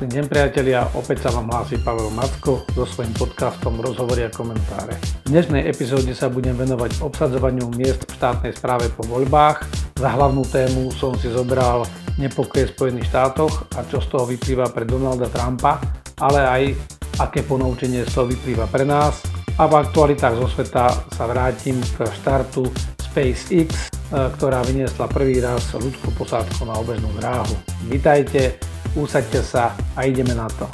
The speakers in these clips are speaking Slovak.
Krásny deň priatelia, opäť sa vám hlási Pavel Macko so svojím podcastom Rozhovory a komentáre. V dnešnej epizóde sa budem venovať obsadzovaniu miest v štátnej správe po voľbách. Za hlavnú tému som si zobral nepokoje v Spojených štátoch a čo z toho vyplýva pre Donalda Trumpa, ale aj aké ponaučenie z toho vyplýva pre nás. A v aktualitách zo sveta sa vrátim k štartu SpaceX, e, ktorá vyniesla prvý raz ľudskú posádku na obežnú dráhu. Vítajte, usaďte sa a ideme na to.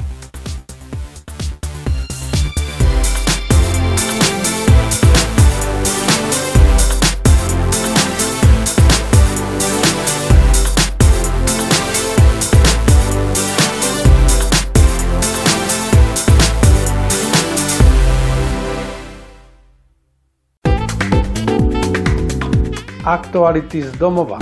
Aktuality z domova.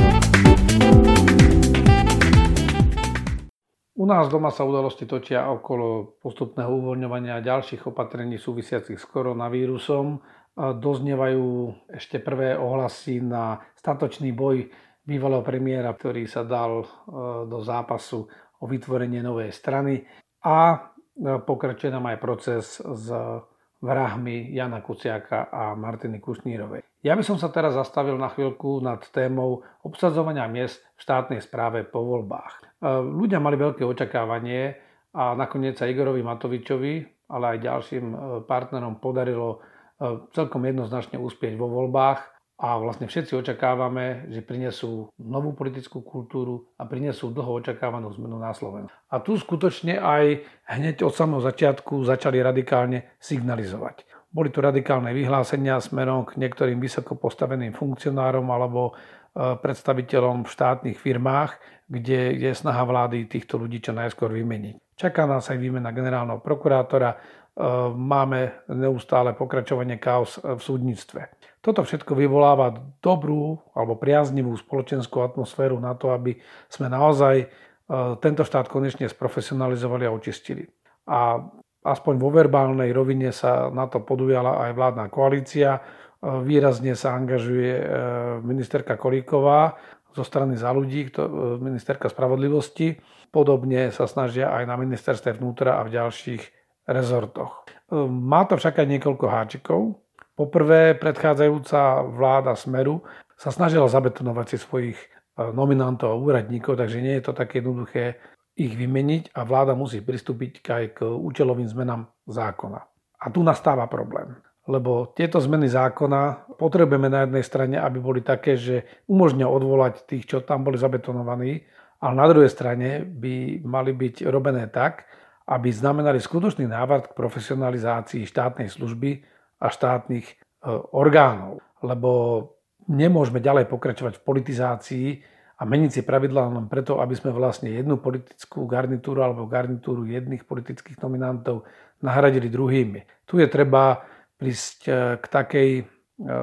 U nás doma sa udalosti točia okolo postupného uvoľňovania ďalších opatrení súvisiacich s koronavírusom. Doznievajú ešte prvé ohlasy na statočný boj bývalého premiéra, ktorý sa dal e, do zápasu o vytvorenie novej strany a e, pokračuje nám aj proces s vrahmi Jana Kuciaka a Martiny Kušnírovej. Ja by som sa teraz zastavil na chvíľku nad témou obsadzovania miest v štátnej správe po voľbách. E, ľudia mali veľké očakávanie a nakoniec sa Igorovi Matovičovi, ale aj ďalším e, partnerom podarilo e, celkom jednoznačne uspieť vo voľbách a vlastne všetci očakávame, že prinesú novú politickú kultúru a prinesú dlho očakávanú zmenu na Slovensku. A tu skutočne aj hneď od samého začiatku začali radikálne signalizovať. Boli tu radikálne vyhlásenia smerom k niektorým vysoko postaveným funkcionárom alebo predstaviteľom v štátnych firmách, kde je snaha vlády týchto ľudí čo najskôr vymeniť. Čaká nás aj výmena generálneho prokurátora, e, máme neustále pokračovanie chaos v súdnictve. Toto všetko vyvoláva dobrú alebo priaznivú spoločenskú atmosféru na to, aby sme naozaj e, tento štát konečne sprofesionalizovali a očistili. A aspoň vo verbálnej rovine sa na to podujala aj vládna koalícia, Výrazne sa angažuje e, ministerka Kolíková zo strany za ľudí, e, ministerka spravodlivosti. Podobne sa snažia aj na ministerstve vnútra a v ďalších rezortoch. E, má to však aj niekoľko háčikov. Poprvé, predchádzajúca vláda Smeru sa snažila zabetonovať si svojich nominantov a úradníkov, takže nie je to také jednoduché ich vymeniť a vláda musí pristúpiť aj k účelovým zmenám zákona. A tu nastáva problém lebo tieto zmeny zákona potrebujeme na jednej strane, aby boli také, že umožňujú odvolať tých, čo tam boli zabetonovaní, ale na druhej strane by mali byť robené tak, aby znamenali skutočný návrat k profesionalizácii štátnej služby a štátnych e, orgánov. Lebo nemôžeme ďalej pokračovať v politizácii a meniť si pravidlá len preto, aby sme vlastne jednu politickú garnitúru alebo garnitúru jedných politických nominantov nahradili druhými. Tu je treba prísť e, k takej e,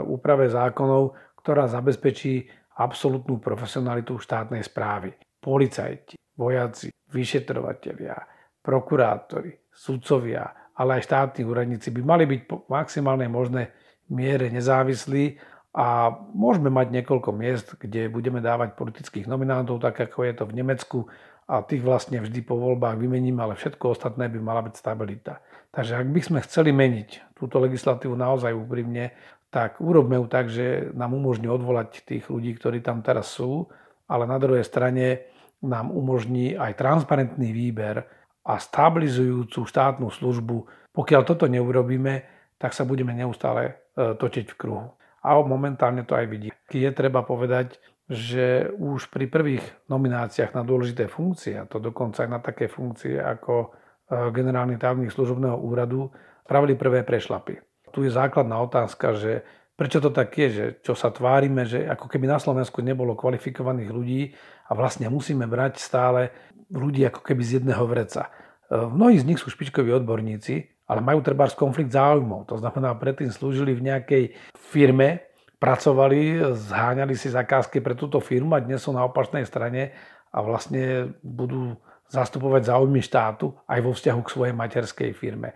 úprave zákonov, ktorá zabezpečí absolútnu profesionalitu štátnej správy. Policajti, vojaci, vyšetrovateľia, prokurátori, sudcovia, ale aj štátni úradníci by mali byť po maximálnej možnej miere nezávislí a môžeme mať niekoľko miest, kde budeme dávať politických nominantov, tak ako je to v Nemecku a tých vlastne vždy po voľbách vymeníme, ale všetko ostatné by mala byť stabilita. Takže ak by sme chceli meniť túto legislatívu naozaj úprimne, tak urobme ju tak, že nám umožní odvolať tých ľudí, ktorí tam teraz sú, ale na druhej strane nám umožní aj transparentný výber a stabilizujúcu štátnu službu. Pokiaľ toto neurobíme, tak sa budeme neustále e, točiť v kruhu. A momentálne to aj vidí. Je treba povedať, že už pri prvých nomináciách na dôležité funkcie, a to dokonca aj na také funkcie ako Eh, generálny tajomník služobného úradu spravili prvé prešlapy. Tu je základná otázka, že prečo to tak je, že čo sa tvárime, že ako keby na Slovensku nebolo kvalifikovaných ľudí a vlastne musíme brať stále ľudí ako keby z jedného vreca. Eh, mnohí z nich sú špičkoví odborníci, ale majú treba konflikt záujmov. To znamená, predtým slúžili v nejakej firme, pracovali, zháňali si zakázky pre túto firmu a dnes sú na opačnej strane a vlastne budú zastupovať záujmy štátu aj vo vzťahu k svojej materskej firme. E,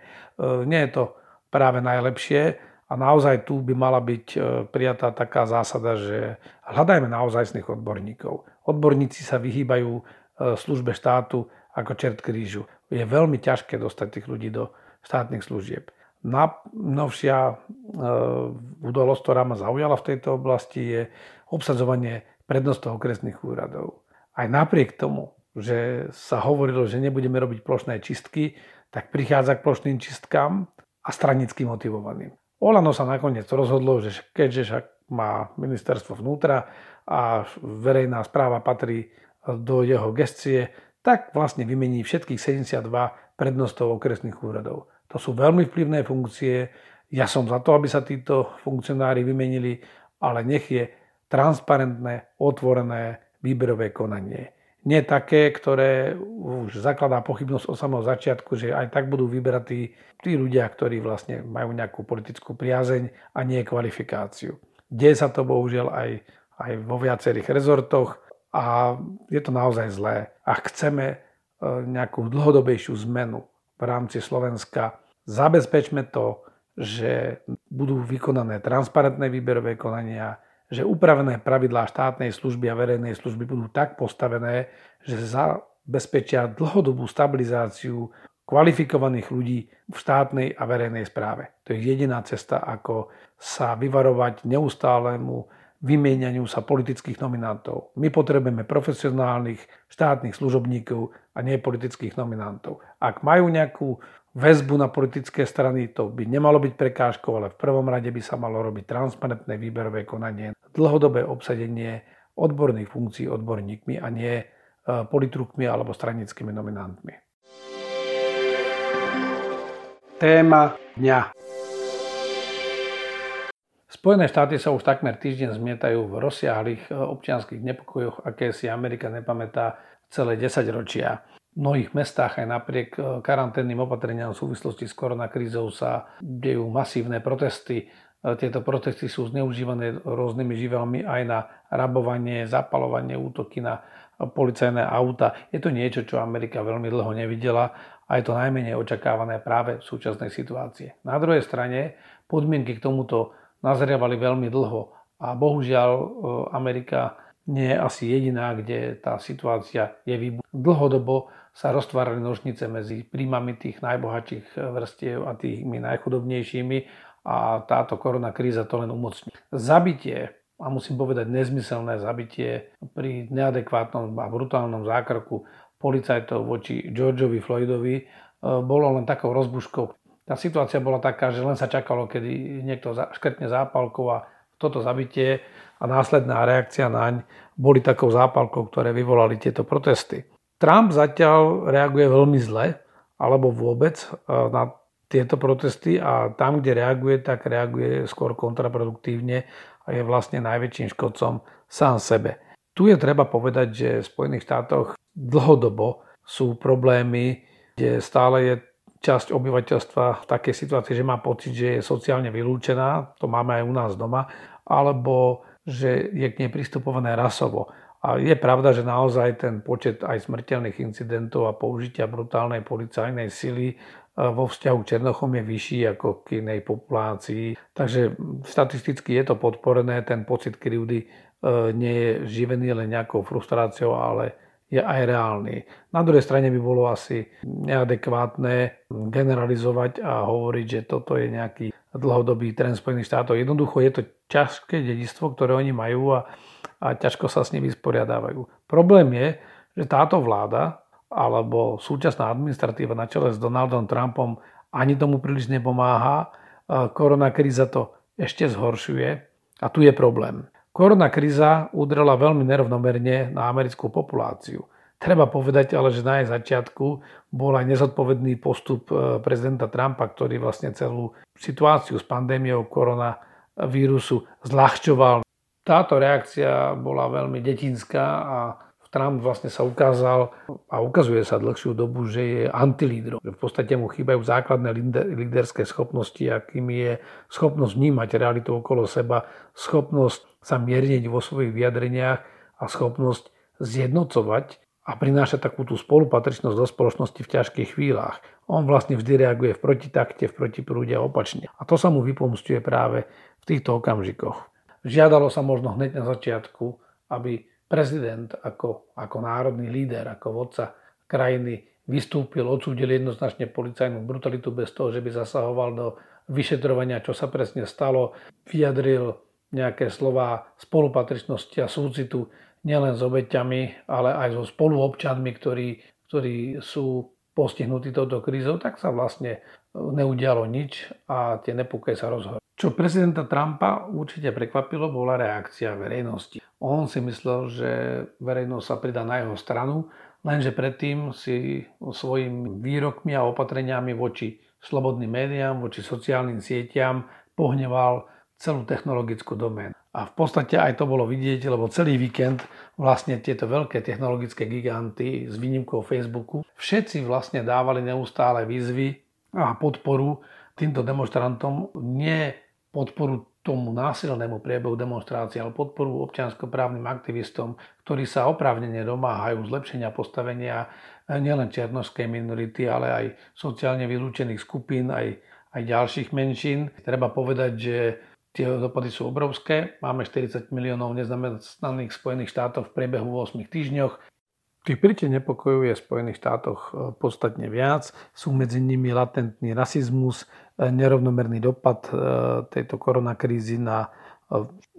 nie je to práve najlepšie a naozaj tu by mala byť e, prijatá taká zásada, že hľadajme naozajstných odborníkov. Odborníci sa vyhýbajú e, službe štátu ako čert krížu. Je veľmi ťažké dostať tých ľudí do štátnych služieb. Najnovšia e, udalosť, ktorá ma zaujala v tejto oblasti, je obsadzovanie prednostov okresných úradov. Aj napriek tomu, že sa hovorilo, že nebudeme robiť plošné čistky, tak prichádza k plošným čistkám a stranicky motivovaným. Olano sa nakoniec rozhodlo, že keďže však má ministerstvo vnútra a verejná správa patrí do jeho gestie, tak vlastne vymení všetkých 72 prednostov okresných úradov. To sú veľmi vplyvné funkcie. Ja som za to, aby sa títo funkcionári vymenili, ale nech je transparentné, otvorené výberové konanie nie také, ktoré už zakladá pochybnosť o samom začiatku, že aj tak budú vyberatí tí ľudia, ktorí vlastne majú nejakú politickú priazeň a nie kvalifikáciu. Deje sa to bohužiaľ aj, aj vo viacerých rezortoch a je to naozaj zlé. Ak chceme e, nejakú dlhodobejšiu zmenu v rámci Slovenska, zabezpečme to, že budú vykonané transparentné výberové konania, že upravené pravidlá štátnej služby a verejnej služby budú tak postavené, že zabezpečia dlhodobú stabilizáciu kvalifikovaných ľudí v štátnej a verejnej správe. To je jediná cesta, ako sa vyvarovať neustálemu vymieňaniu sa politických nominantov. My potrebujeme profesionálnych štátnych služobníkov a nie politických nominantov. Ak majú nejakú väzbu na politické strany, to by nemalo byť prekážkou, ale v prvom rade by sa malo robiť transparentné výberové konanie, dlhodobé obsadenie odborných funkcií odborníkmi a nie e, politrukmi alebo stranickými nominantmi. Téma dňa. Spojené štáty sa už takmer týždeň zmietajú v rozsiahlých e, občianských nepokojoch, aké si Amerika nepamätá celé 10 ročia mnohých mestách aj napriek e, karanténnym opatreniam v súvislosti s koronakrízou sa dejú masívne protesty. E, tieto protesty sú zneužívané rôznymi živelmi aj na rabovanie, zapalovanie, útoky na policajné auta. Je to niečo, čo Amerika veľmi dlho nevidela a je to najmenej očakávané práve v súčasnej situácii. Na druhej strane podmienky k tomuto nazrievali veľmi dlho a bohužiaľ e, Amerika nie je asi jediná, kde tá situácia je výbuch. Dlhodobo sa roztvárali nožnice medzi príjmami tých najbohatších vrstiev a tými najchudobnejšími a táto korona kríza to len umocní. Zabitie, a musím povedať nezmyselné zabitie pri neadekvátnom a brutálnom zákroku policajtov voči Georgeovi Floydovi e, bolo len takou rozbuškou. Tá situácia bola taká, že len sa čakalo, kedy niekto škrtne zápalkou a toto zabitie a následná reakcia naň boli takou zápalkou, ktoré vyvolali tieto protesty. Trump zatiaľ reaguje veľmi zle, alebo vôbec e, na tieto protesty a tam, kde reaguje, tak reaguje skôr kontraproduktívne a je vlastne najväčším škodcom sám sebe. Tu je treba povedať, že v Spojených štátoch dlhodobo sú problémy, kde stále je časť obyvateľstva v takej situácii, že má pocit, že je sociálne vylúčená, to máme aj u nás doma, alebo že je k nej pristupované rasovo. A je pravda, že naozaj ten počet aj smrteľných incidentov a použitia brutálnej policajnej sily e, vo vzťahu k Černochom je vyšší ako k inej populácii. Takže štatisticky je to podporené, ten pocit krivdy e, nie je živený len nejakou frustráciou, ale je aj reálny. Na druhej strane by bolo asi neadekvátne generalizovať a hovoriť, že toto je nejaký dlhodobý trend Spojených štátov. Jednoducho je to ťažké dedistvo, ktoré oni majú a a ťažko sa s ním vysporiadávajú. Problém je, že táto vláda alebo súčasná administratíva na čele s Donaldom Trumpom ani tomu príliš nepomáha. Korona kríza to ešte zhoršuje a tu je problém. Korona kríza udrela veľmi nerovnomerne na americkú populáciu. Treba povedať ale, že na jej začiatku bol aj nezodpovedný postup e, prezidenta Trumpa, ktorý vlastne celú situáciu s pandémiou koronavírusu zľahčoval táto reakcia bola veľmi detinská a Trump vlastne sa ukázal a ukazuje sa dlhšiu dobu, že je antilídrom. V podstate mu chýbajú základné líderské schopnosti, akým je schopnosť vnímať realitu okolo seba, schopnosť sa mierniť vo svojich vyjadreniach a schopnosť zjednocovať a prinášať takú tú spolupatričnosť do spoločnosti v ťažkých chvíľach. On vlastne vždy reaguje v protitakte, v protiprúde a opačne. A to sa mu vypomstuje práve v týchto okamžikoch. Žiadalo sa možno hneď na začiatku, aby prezident ako, ako národný líder, ako vodca krajiny vystúpil, odsúdil jednoznačne policajnú brutalitu bez toho, že by zasahoval do vyšetrovania, čo sa presne stalo, vyjadril nejaké slova spolupatričnosti a súcitu nielen s obeťami, ale aj so spoluobčanmi, ktorí, ktorí sú postihnutí touto krízou, tak sa vlastne neudialo nič a tie nepokoje sa rozhodli. Čo prezidenta Trumpa určite prekvapilo, bola reakcia verejnosti. On si myslel, že verejnosť sa pridá na jeho stranu, lenže predtým si svojimi výrokmi a opatreniami voči slobodným médiám, voči sociálnym sieťam pohneval celú technologickú doménu. A v podstate aj to bolo vidieť, lebo celý víkend vlastne tieto veľké technologické giganty s výnimkou Facebooku, všetci vlastne dávali neustále výzvy a podporu týmto demonstrantom nie podporu tomu násilnému priebehu demonstrácie, ale podporu občianskoprávnym aktivistom, ktorí sa oprávnene domáhajú zlepšenia postavenia nielen černožskej minority, ale aj sociálne vylúčených skupín, aj, aj ďalších menšín. Treba povedať, že tie dopady sú obrovské. Máme 40 miliónov nezamestnaných Spojených štátoch v priebehu 8 týždňoch. Tých príčin nepokojov je v Spojených štátoch e, podstatne viac. Sú medzi nimi latentný rasizmus, e, nerovnomerný dopad e, tejto koronakrízy na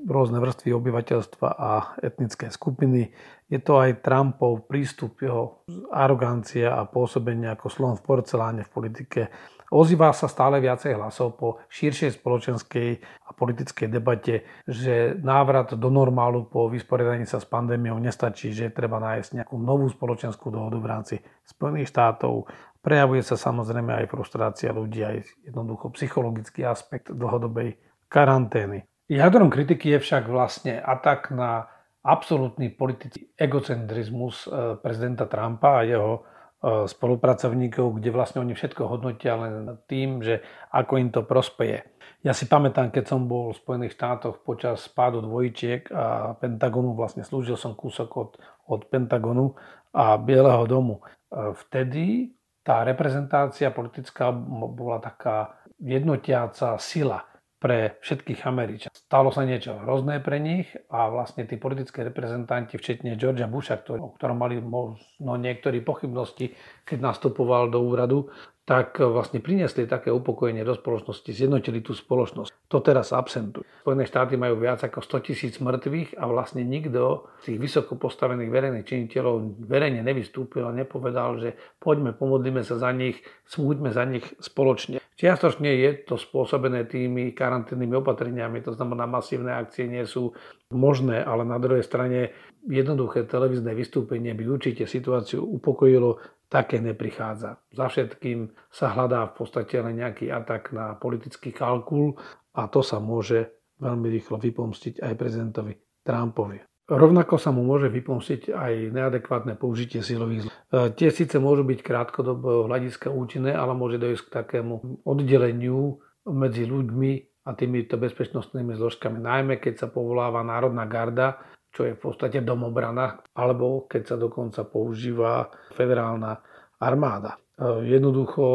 rôzne vrstvy obyvateľstva a etnické skupiny. Je to aj Trumpov prístup, jeho arogancia a pôsobenie ako slon v porceláne v politike Ozýva sa stále viacej hlasov po širšej spoločenskej a politickej debate, že návrat do normálu po vysporiadaní sa s pandémiou nestačí, že treba nájsť nejakú novú spoločenskú dohodu v rámci Spojených štátov. Prejavuje sa samozrejme aj frustrácia ľudí, aj jednoducho psychologický aspekt dlhodobej karantény. Jadrom kritiky je však vlastne atak na absolútny politický egocentrizmus eh, prezidenta Trumpa a jeho E, spolupracovníkov, kde vlastne oni všetko hodnotia len tým, že ako im to prospeje. Ja si pamätám, keď som bol v Spojených štátoch počas spádu dvojčiek a Pentagonu, vlastne slúžil som kúsok od, od Pentagonu a Bieleho domu. E, vtedy tá reprezentácia politická bola taká jednotiaca sila pre všetkých Američanov. Stalo sa niečo hrozné pre nich a vlastne tí politické reprezentanti, včetne Georgia Busha, ktorý, o ktorom mali možno niektorí pochybnosti, keď nastupoval do úradu, tak vlastne priniesli také upokojenie do spoločnosti, zjednotili tú spoločnosť. To teraz absentuje. Spojené štáty majú viac ako 100 tisíc mŕtvych a vlastne nikto z tých vysoko postavených verejných činiteľov verejne nevystúpil a nepovedal, že poďme, pomodlíme sa za nich, smúďme za nich spoločne. Čiastočne je to spôsobené tými karanténnymi opatreniami, to znamená masívne akcie nie sú možné, ale na druhej strane jednoduché televízne vystúpenie by určite situáciu upokojilo také neprichádza. Za všetkým sa hľadá v podstate len nejaký atak na politický kalkul a to sa môže veľmi rýchlo vypomstiť aj prezidentovi Trumpovi. Rovnako sa mu môže vypomstiť aj neadekvátne použitie silových zl. E, tie síce môžu byť krátkodobého hľadiska účinné, ale môže dojsť k takému oddeleniu medzi ľuďmi a týmito bezpečnostnými zložkami, najmä keď sa povoláva Národná garda čo je v podstate domobrana, alebo keď sa dokonca používa federálna armáda. E, jednoducho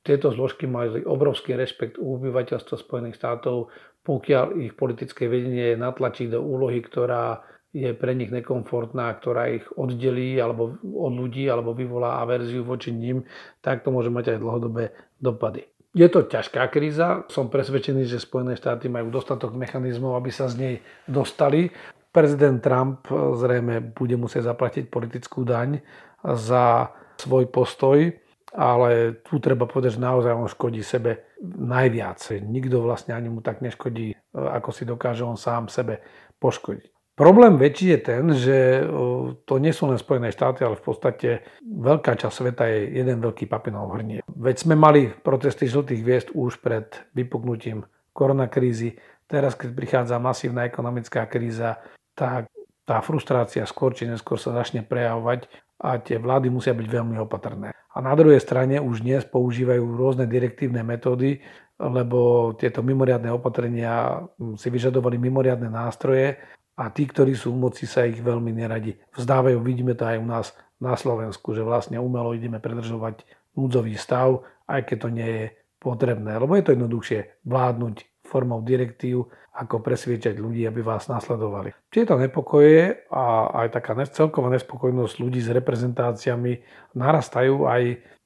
tieto zložky mali obrovský rešpekt u obyvateľstva Spojených štátov, pokiaľ ich politické vedenie natlačí do úlohy, ktorá je pre nich nekomfortná, ktorá ich oddelí alebo od ľudí alebo vyvolá averziu voči ním, tak to môže mať aj dlhodobé dopady. Je to ťažká kríza, som presvedčený, že Spojené štáty majú dostatok mechanizmov, aby sa z nej dostali. Prezident Trump eh, zrejme bude musieť zaplatiť politickú daň za svoj postoj, ale tu treba povedať, že naozaj on škodí sebe najviac. Nikto vlastne ani mu tak neškodí, eh, ako si dokáže on sám sebe poškodiť. Problém väčší je ten, že eh, to nie sú len Spojené štáty, ale v podstate veľká časť sveta je jeden veľký papinov hrnie. Veď sme mali protesty žltých hviezd už pred vypuknutím koronakrízy. Teraz, keď prichádza masívna ekonomická kríza, tak tá frustrácia skôr či neskôr sa začne prejavovať a tie vlády musia byť veľmi opatrné. A na druhej strane už dnes používajú rôzne direktívne metódy, lebo tieto mimoriadne opatrenia si vyžadovali mimoriadne nástroje a tí, ktorí sú v moci, sa ich veľmi neradi vzdávajú. Vidíme to aj u nás na Slovensku, že vlastne umelo ideme predržovať núdzový stav, aj keď to nie je potrebné, lebo je to jednoduchšie vládnuť formou direktív, ako presviečať ľudí, aby vás nasledovali. Tieto nepokoje a aj taká celková nespokojnosť ľudí s reprezentáciami narastajú aj,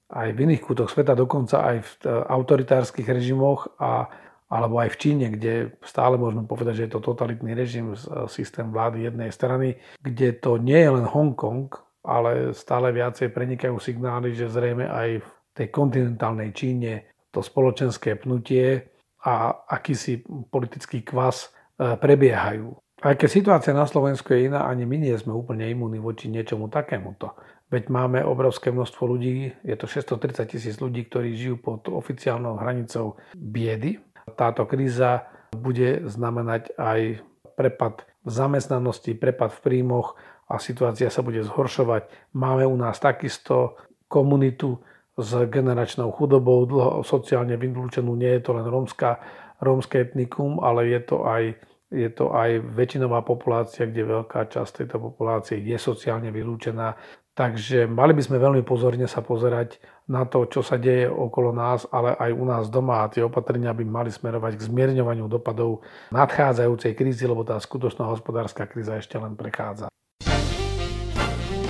aj v iných kútoch sveta, dokonca aj v e, autoritárskych režimoch a alebo aj v Číne, kde stále môžeme povedať, že je to totalitný režim, e, systém vlády jednej strany, kde to nie je len Hongkong, ale stále viacej prenikajú signály, že zrejme aj v tej kontinentálnej Číne to spoločenské pnutie a akýsi politický kvas e, prebiehajú. Aj keď situácia na Slovensku je iná, ani my nie sme úplne imúni voči niečomu takémuto. Veď máme obrovské množstvo ľudí, je to 630 tisíc ľudí, ktorí žijú pod oficiálnou hranicou biedy. Táto kríza bude znamenať aj prepad v zamestnanosti, prepad v príjmoch a situácia sa bude zhoršovať. Máme u nás takisto komunitu s generačnou chudobou, dlho sociálne vylúčenú. Nie je to len rómska, rómske etnikum, ale je to aj je to aj väčšinová populácia, kde veľká časť tejto populácie je sociálne vylúčená. Takže mali by sme veľmi pozorne sa pozerať na to, čo sa deje okolo nás, ale aj u nás doma a tie opatrenia by mali smerovať k zmierňovaniu dopadov nadchádzajúcej krízy, lebo tá skutočná hospodárska kríza ešte len prechádza.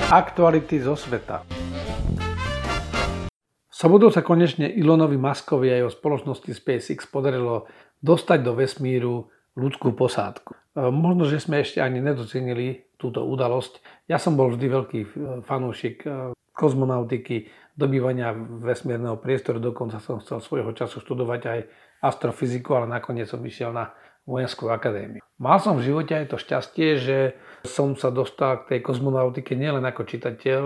Aktuality zo sveta sobotu sa konečne Elonovi Muskovi a jeho spoločnosti SpaceX podarilo dostať do vesmíru ľudskú posádku. E, možno, že sme ešte ani nedocenili túto udalosť. Ja som bol vždy veľký fanúšik e, kozmonautiky, dobývania vesmírneho priestoru, dokonca som chcel svojho času študovať aj astrofyziku, ale nakoniec som išiel na vojenskú akadémiu. Mal som v živote aj to šťastie, že som sa dostal k tej kozmonautike nielen ako čitateľ,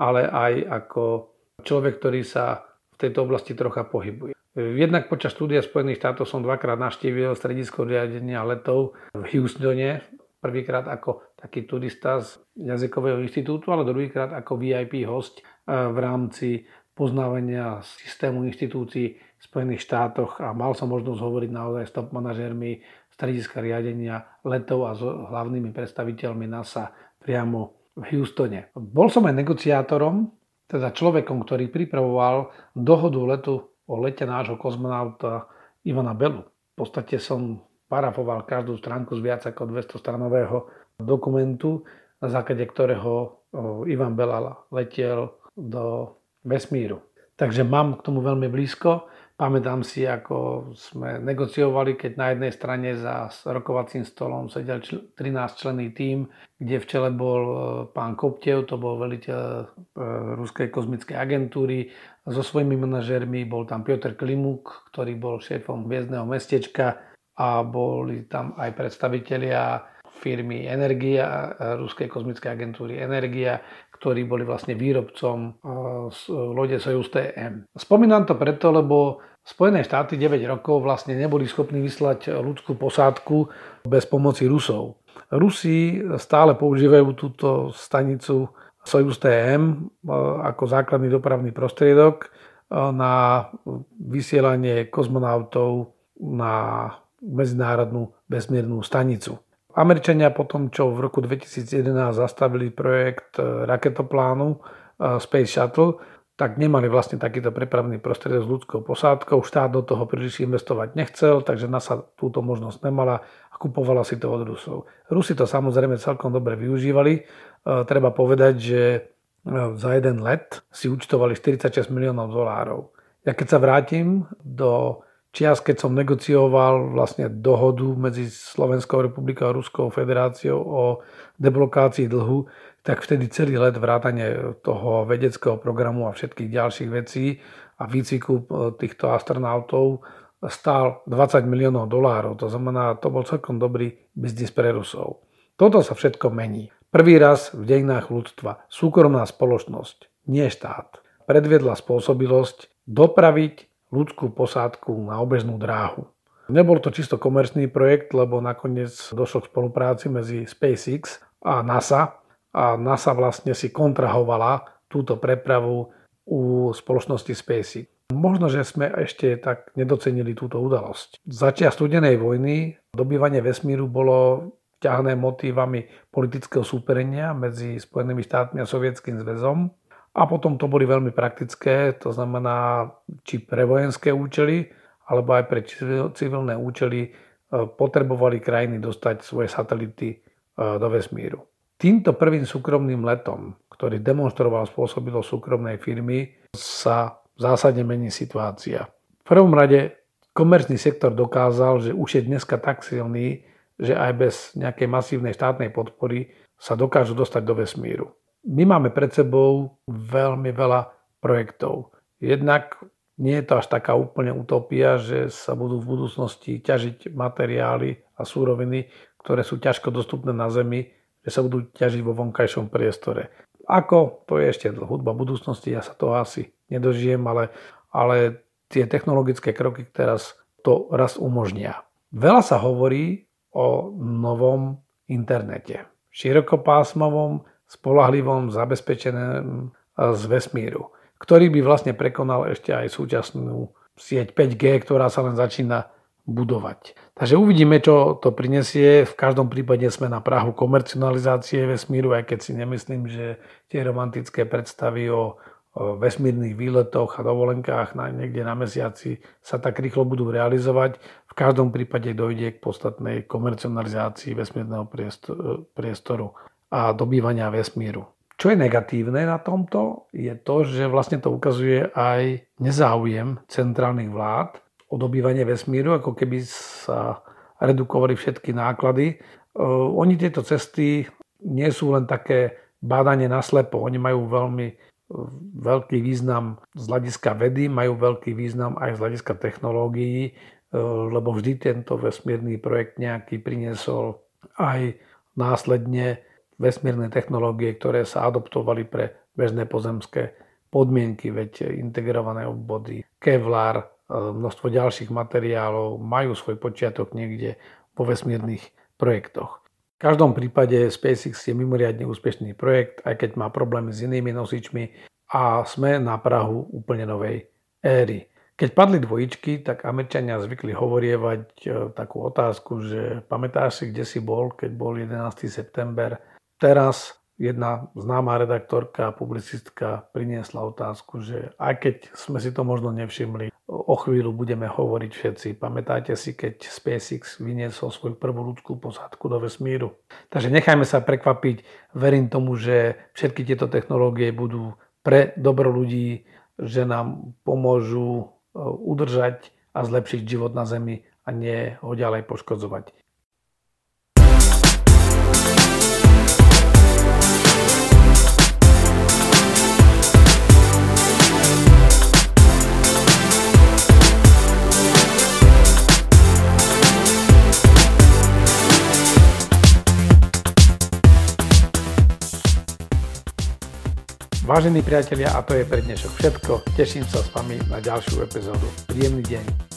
ale aj ako človek, ktorý sa v tejto oblasti trocha pohybuje. Jednak počas štúdia Spojených štátov som dvakrát navštívil stredisko riadenia letov v Houstone, prvýkrát ako taký turista z jazykového inštitútu, ale druhýkrát ako VIP host eh, v rámci poznávania systému inštitúcií v Spojených štátoch a mal som možnosť hovoriť naozaj s top manažérmi strediska riadenia letov a s hlavnými predstaviteľmi NASA priamo v Houstone. Bol som aj negociátorom teda človekom, ktorý pripravoval dohodu letu o lete nášho kozmonauta Ivana Belu. V podstate som parafoval každú stránku z viac ako 200 stranového dokumentu, na základe ktorého Ivan Belal letel do vesmíru. Takže mám k tomu veľmi blízko Pamätám si, ako sme negociovali, keď na jednej strane za rokovacím stolom sedel 13 členný tím, kde v čele bol e, pán Koptev, to bol veliteľ e, Ruskej kozmickej agentúry. So svojimi manažermi bol tam Piotr Klimuk, ktorý bol šéfom hviezdneho mestečka a boli tam aj predstavitelia firmy Energia, Ruskej kozmickej agentúry Energia, ktorí boli vlastne výrobcom eh, lode Soyuz TM. Spomínam to preto, lebo Spojené štáty 9 rokov vlastne neboli schopní vyslať ľudskú posádku bez pomoci Rusov. Rusi stále používajú túto stanicu Soyuz TM eh, ako základný dopravný prostriedok eh, na vysielanie kozmonautov na medzinárodnú vesmírnu stanicu. Američania potom, čo v roku 2011 zastavili projekt e, raketoplánu e, Space Shuttle, tak nemali vlastne takýto prepravný prostriedok s ľudskou posádkou. Štát do toho príliš investovať nechcel, takže NASA túto možnosť nemala a kupovala si to od Rusov. Rusi to samozrejme celkom dobre využívali. E, treba povedať, že za jeden let si účtovali 46 miliónov dolárov. Ja keď sa vrátim do čias, keď som negocioval vlastne dohodu medzi Slovenskou republikou a Ruskou federáciou o deblokácii dlhu, tak vtedy celý let vrátane toho vedeckého programu a všetkých ďalších vecí a výcviku e, týchto astronautov stál 20 miliónov dolárov. To znamená, to bol celkom dobrý biznis pre Rusov. Toto sa všetko mení. Prvý raz v dejinách ľudstva súkromná spoločnosť, nie štát, predviedla spôsobilosť dopraviť ľudskú posádku na obežnú dráhu. Nebol to čisto komerčný projekt, lebo nakoniec došlo k spolupráci medzi SpaceX a NASA a NASA vlastne si kontrahovala túto prepravu u spoločnosti SpaceX. Možno, že sme ešte tak nedocenili túto udalosť. Začia studenej vojny dobývanie vesmíru bolo ťahné motívami politického súperenia medzi Spojenými štátmi a Sovietským zväzom a potom to boli veľmi praktické, to znamená či pre vojenské účely, alebo aj pre civilné účely potrebovali krajiny dostať svoje satelity do vesmíru. Týmto prvým súkromným letom, ktorý demonstroval spôsobilosť súkromnej firmy, sa zásadne mení situácia. V prvom rade komerčný sektor dokázal, že už je dneska tak silný, že aj bez nejakej masívnej štátnej podpory sa dokážu dostať do vesmíru. My máme pred sebou veľmi veľa projektov. Jednak nie je to až taká úplne utopia, že sa budú v budúcnosti ťažiť materiály a súroviny, ktoré sú ťažko dostupné na Zemi, že sa budú ťažiť vo vonkajšom priestore. Ako? To je ešte hudba budúcnosti, ja sa toho asi nedožijem, ale, ale tie technologické kroky teraz to raz umožnia. Veľa sa hovorí o novom internete. Širokopásmovom, spolahlivom, zabezpečenom z vesmíru, ktorý by vlastne prekonal ešte aj súčasnú sieť 5G, ktorá sa len začína budovať. Takže uvidíme, čo to prinesie. V každom prípade sme na prahu komercionalizácie vesmíru, aj keď si nemyslím, že tie romantické predstavy o vesmírnych výletoch a dovolenkách na, niekde na mesiaci sa tak rýchlo budú realizovať. V každom prípade dojde k podstatnej komercionalizácii vesmírneho priestoru a dobývania vesmíru. Čo je negatívne na tomto, je to, že vlastne to ukazuje aj nezáujem centrálnych vlád o dobývanie vesmíru, ako keby sa redukovali všetky náklady. Oni tieto cesty nie sú len také bádanie na slepo, oni majú veľmi veľký význam z hľadiska vedy, majú veľký význam aj z hľadiska technológií, e, lebo vždy tento vesmírny projekt nejaký priniesol aj následne vesmírne technológie, ktoré sa adoptovali pre bežné pozemské podmienky, veď integrované obvody, Kevlar, e, množstvo ďalších materiálov majú svoj počiatok niekde vo vesmírnych projektoch. V každom prípade SpaceX je mimoriadne úspešný projekt, aj keď má problémy s inými nosičmi a sme na Prahu úplne novej éry. Keď padli dvojičky, tak Američania zvykli hovorievať e, takú otázku, že pamätáš si, kde si bol, keď bol 11. september. Teraz jedna známa redaktorka publicistka priniesla otázku, že aj keď sme si to možno nevšimli, o chvíľu budeme hovoriť všetci. Pamätáte si, keď SpaceX vyniesol svoju prvú ľudskú posádku do vesmíru. Takže nechajme sa prekvapiť. Verím tomu, že všetky tieto technológie budú pre dobro ľudí, že nám pomôžu e, udržať a zlepšiť život na Zemi a nie ho ďalej poškodzovať. Vážení priatelia, a to je pre dnešok všetko. Teším sa s vami na ďalšiu epizódu. Príjemný deň.